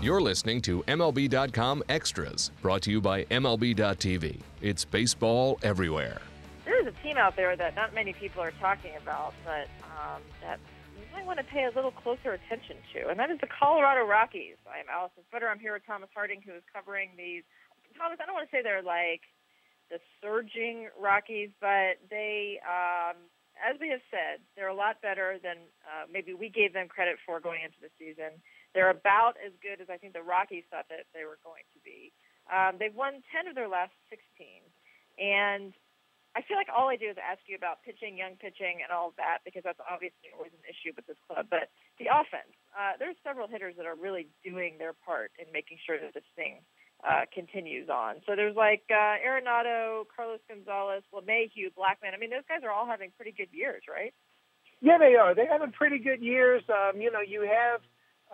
You're listening to MLB.com Extras, brought to you by MLB.tv. It's baseball everywhere. There is a team out there that not many people are talking about, but um, that you might want to pay a little closer attention to, and that is the Colorado Rockies. I am Alyson Footer. I'm here with Thomas Harding, who is covering these. Thomas, I don't want to say they're like the surging Rockies, but they, um, as we have said, they're a lot better than uh, maybe we gave them credit for going into the season. They're about as good as I think the Rockies thought that they were going to be. Um, they've won 10 of their last 16. And I feel like all I do is ask you about pitching, young pitching, and all of that because that's obviously always an issue with this club. But the offense, uh, there's several hitters that are really doing their part in making sure that this thing uh, continues on. So there's like uh, Arenado, Carlos Gonzalez, LeMahieu, Blackmon. I mean, those guys are all having pretty good years, right? Yeah, they are. They're having pretty good years. Um, you know, you have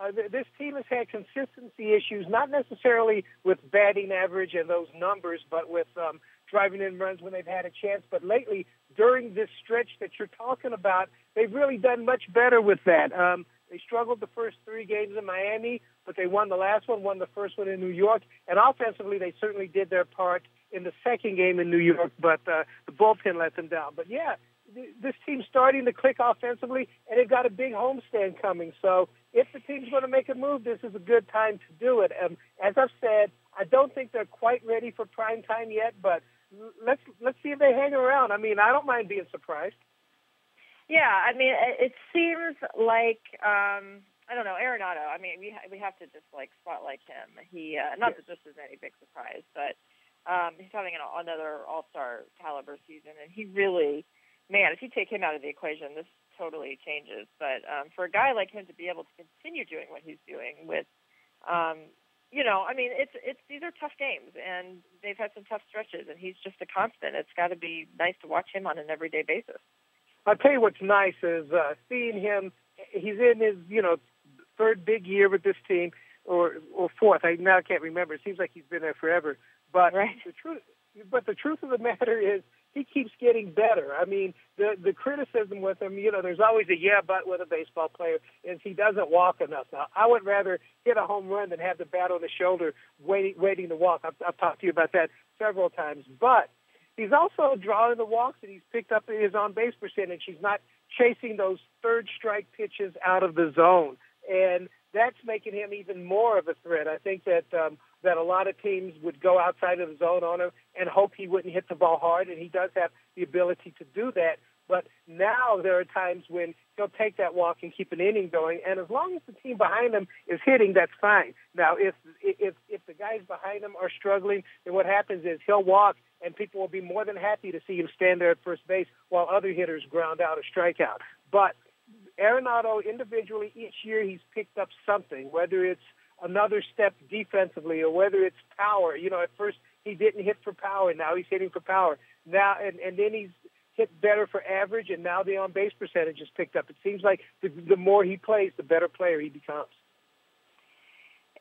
uh, th- this team has had consistency issues, not necessarily with batting average and those numbers, but with um, driving in runs when they've had a chance. But lately, during this stretch that you're talking about, they've really done much better with that. Um, they struggled the first three games in Miami, but they won the last one, won the first one in New York, and offensively, they certainly did their part in the second game in New York, but uh, the bullpen let them down. But yeah, this team's starting to click offensively, and they've got a big homestand coming. So if the team's going to make a move, this is a good time to do it. Um, as I've said, I don't think they're quite ready for prime time yet, but let's let's see if they hang around. I mean, I don't mind being surprised. Yeah, I mean, it seems like um, I don't know Arenado. I mean, we ha- we have to just like spotlight him. He uh, not that this is any big surprise, but um, he's having an, another All Star caliber season, and he really man, if you take him out of the equation, this totally changes. But um, for a guy like him to be able to continue doing what he's doing with, um, you know, I mean, it's it's these are tough games, and they've had some tough stretches, and he's just a constant. It's got to be nice to watch him on an everyday basis. I'll tell you what's nice is uh, seeing him. He's in his, you know, third big year with this team, or or fourth. I now can't remember. It seems like he's been there forever. But right. the truth, but the truth of the matter is, he keeps getting better. I mean, the the criticism with him, you know, there's always a yeah but with a baseball player is he doesn't walk enough. Now, I would rather hit a home run than have the bat on the shoulder waiting waiting to walk. I've, I've talked to you about that several times, but he's also drawing the walks and he's picked up his on base percentage. He's not chasing those third strike pitches out of the zone, and that's making him even more of a threat. I think that um, that a lot of teams would go outside of the zone on him and hope he wouldn't hit the ball hard, and he does have the ability to do that. But now there are times when he'll take that walk and keep an inning going, and as long as the team behind him is hitting, that's fine. Now, if if if the guys behind him are struggling, then what happens is he'll walk, and people will be more than happy to see him stand there at first base while other hitters ground out or strike out. But Arenado individually each year he's picked up something, whether it's another step defensively or whether it's power. You know, at first he didn't hit for power, now he's hitting for power. Now and and then he's hit better for average, and now the on base percentage is picked up. It seems like the, the more he plays, the better player he becomes.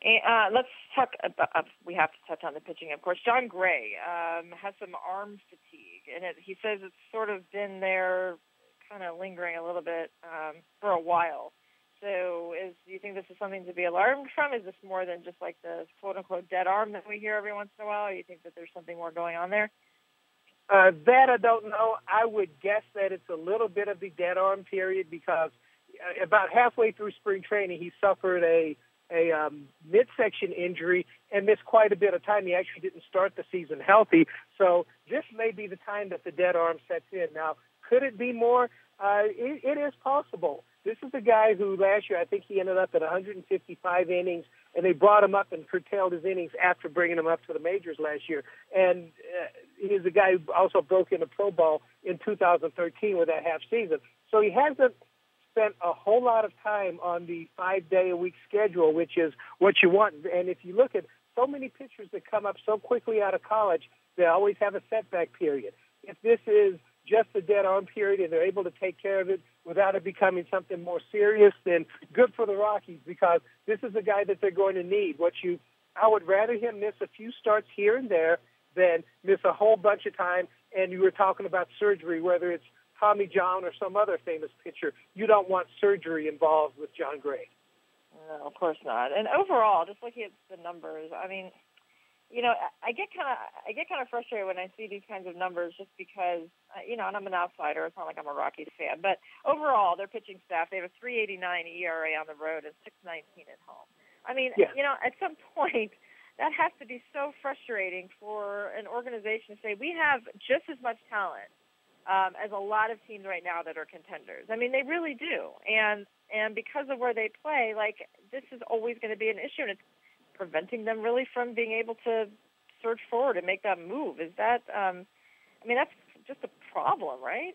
Uh, let's talk about, uh, we have to touch on the pitching, of course. Jon Gray um, has some arm fatigue, and it, he says it's sort of been there, kind of lingering a little bit um, for a while. So, is do you think this is something to be alarmed from? Is this more than just like the quote unquote dead arm that we hear every once in a while? Or you think that there's something more going on there? Uh, that I don't know. I would guess that it's a little bit of the dead arm period because uh, about halfway through spring training, he suffered a a um, midsection injury and missed quite a bit of time. He actually didn't start the season healthy, so this may be the time that the dead arm sets in. Now, could it be more? Uh, it, it is possible. This is a guy who last year I think he ended up at 155 innings, and they brought him up and curtailed his innings after bringing him up to the majors last year. And uh, he's a guy who also broke into pro ball in 2013 with that half season. So he hasn't spent a whole lot of time on the five day a week schedule, which is what you want. And if you look at so many pitchers that come up so quickly out of college, they always have a setback period. If this is just a dead arm period and they're able to take care of it without it becoming something more serious, then good for the Rockies because this is a guy that they're going to need. What you, I would rather him miss a few starts here and there than miss a whole bunch of time. And you were talking about surgery, whether it's Tommy John or some other famous pitcher. You don't want surgery involved with Jon Gray. No, of course not. And overall, just looking at the numbers, I mean, you know, I get kind of I get kind of frustrated when I see these kinds of numbers, just because uh, you know, and I'm an outsider. It's not like I'm a Rockies fan, but overall, their pitching staff they have a 3.89 ERA on the road and 6.19 at home. I mean, yeah. you know, at some point, that has to be so frustrating for an organization to say we have just as much talent um, as a lot of teams right now that are contenders. I mean, they really do, and and because of where they play, like this is always going to be an issue, and it's preventing them really from being able to surge forward and make that move. Is that? Um, I mean, that's just a problem, right?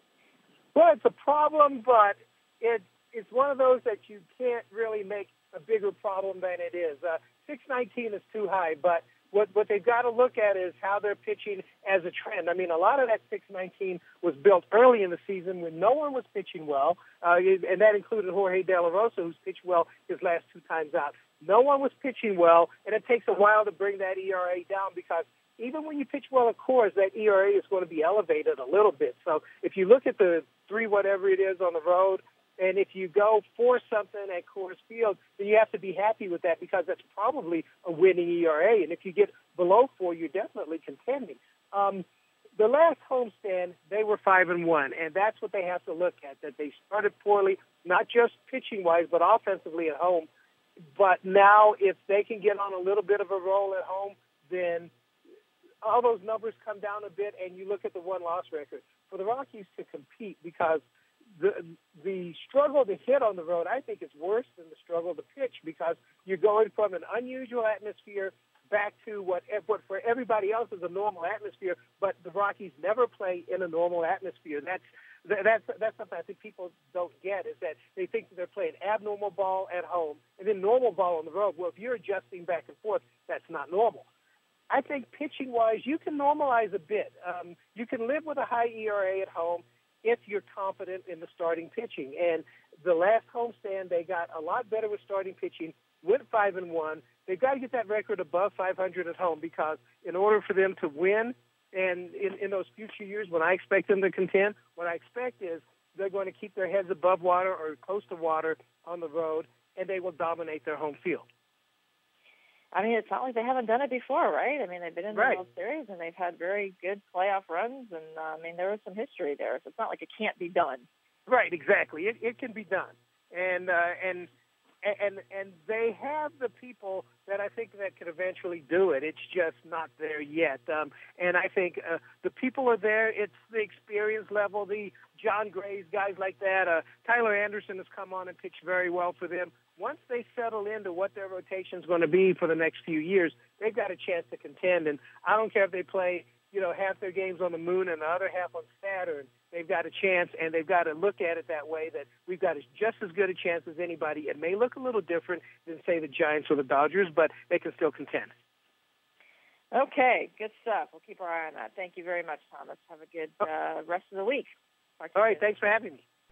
Well, it's a problem, but it it's one of those that you can't really make a bigger problem than it is. Uh, 619 is too high, but what what they've got to look at is how they're pitching as a trend. I mean, a lot of that 619 was built early in the season when no one was pitching well, uh, and that included Jorge De La Rosa, who's pitched well his last two times out. No one was pitching well, and it takes a while to bring that ERA down because even when you pitch well at Coors, that ERA is going to be elevated a little bit. So if you look at the three whatever it is on the road, and if you go for something at Coors Field, then you have to be happy with that because that's probably a winning ERA. And if you get below four, you're definitely contending. Um, the last homestand, they were five and one, and that's what they have to look at. That they started poorly, not just pitching wise, but offensively at home. But now, if they can get on a little bit of a roll at home, then all those numbers come down a bit, and you look at the one loss record for the Rockies to compete because the the struggle to hit on the road, I think, is worse than the struggle to pitch because you're going from an unusual atmosphere back to what what for everybody else is a normal atmosphere, but the Rockies never play in a normal atmosphere. That's that's that's something I think people don't get is that they think that they're playing abnormal ball at home and then normal ball on the road. Well, if you're adjusting back and forth, that's not normal. I think pitching wise, you can normalize a bit. Um, you can live with a high ERA at home if you're confident in the starting pitching. And the last homestand, they got a lot better with starting pitching. Went five and one. They've got to get that record above 500 at home because in order for them to win, and in, in those future years when I expect them to contend, what I expect is they're going to keep their heads above water or close to water on the road, and they will dominate their home field. I mean, it's not like they haven't done it before, right? I mean, they've been in the right. World Series and they've had very good playoff runs, and uh, I mean, there was some history there, so it's not like it can't be done. Right, exactly. It it can be done, and uh, and and and they have the people that I think that could eventually do it. It's just not there yet. Um, and I think uh, the people are there. It's the experience level, the Jon Grays, guys like that. Uh, Tyler Anderson has come on and pitched very well for them. Once they settle into what their rotation is going to be for the next few years, they've got a chance to contend. And I don't care if they play, you know, half their games on the moon and the other half on Saturn they've got a chance, and they've got to look at it that way that we've got just as good a chance as anybody. It may look a little different than, say, the Giants or the Dodgers, but they can still contend. Okay, good stuff. We'll keep our eye on that. Thank you very much, Thomas. Have a good uh, rest of the week. All right, thanks for having me.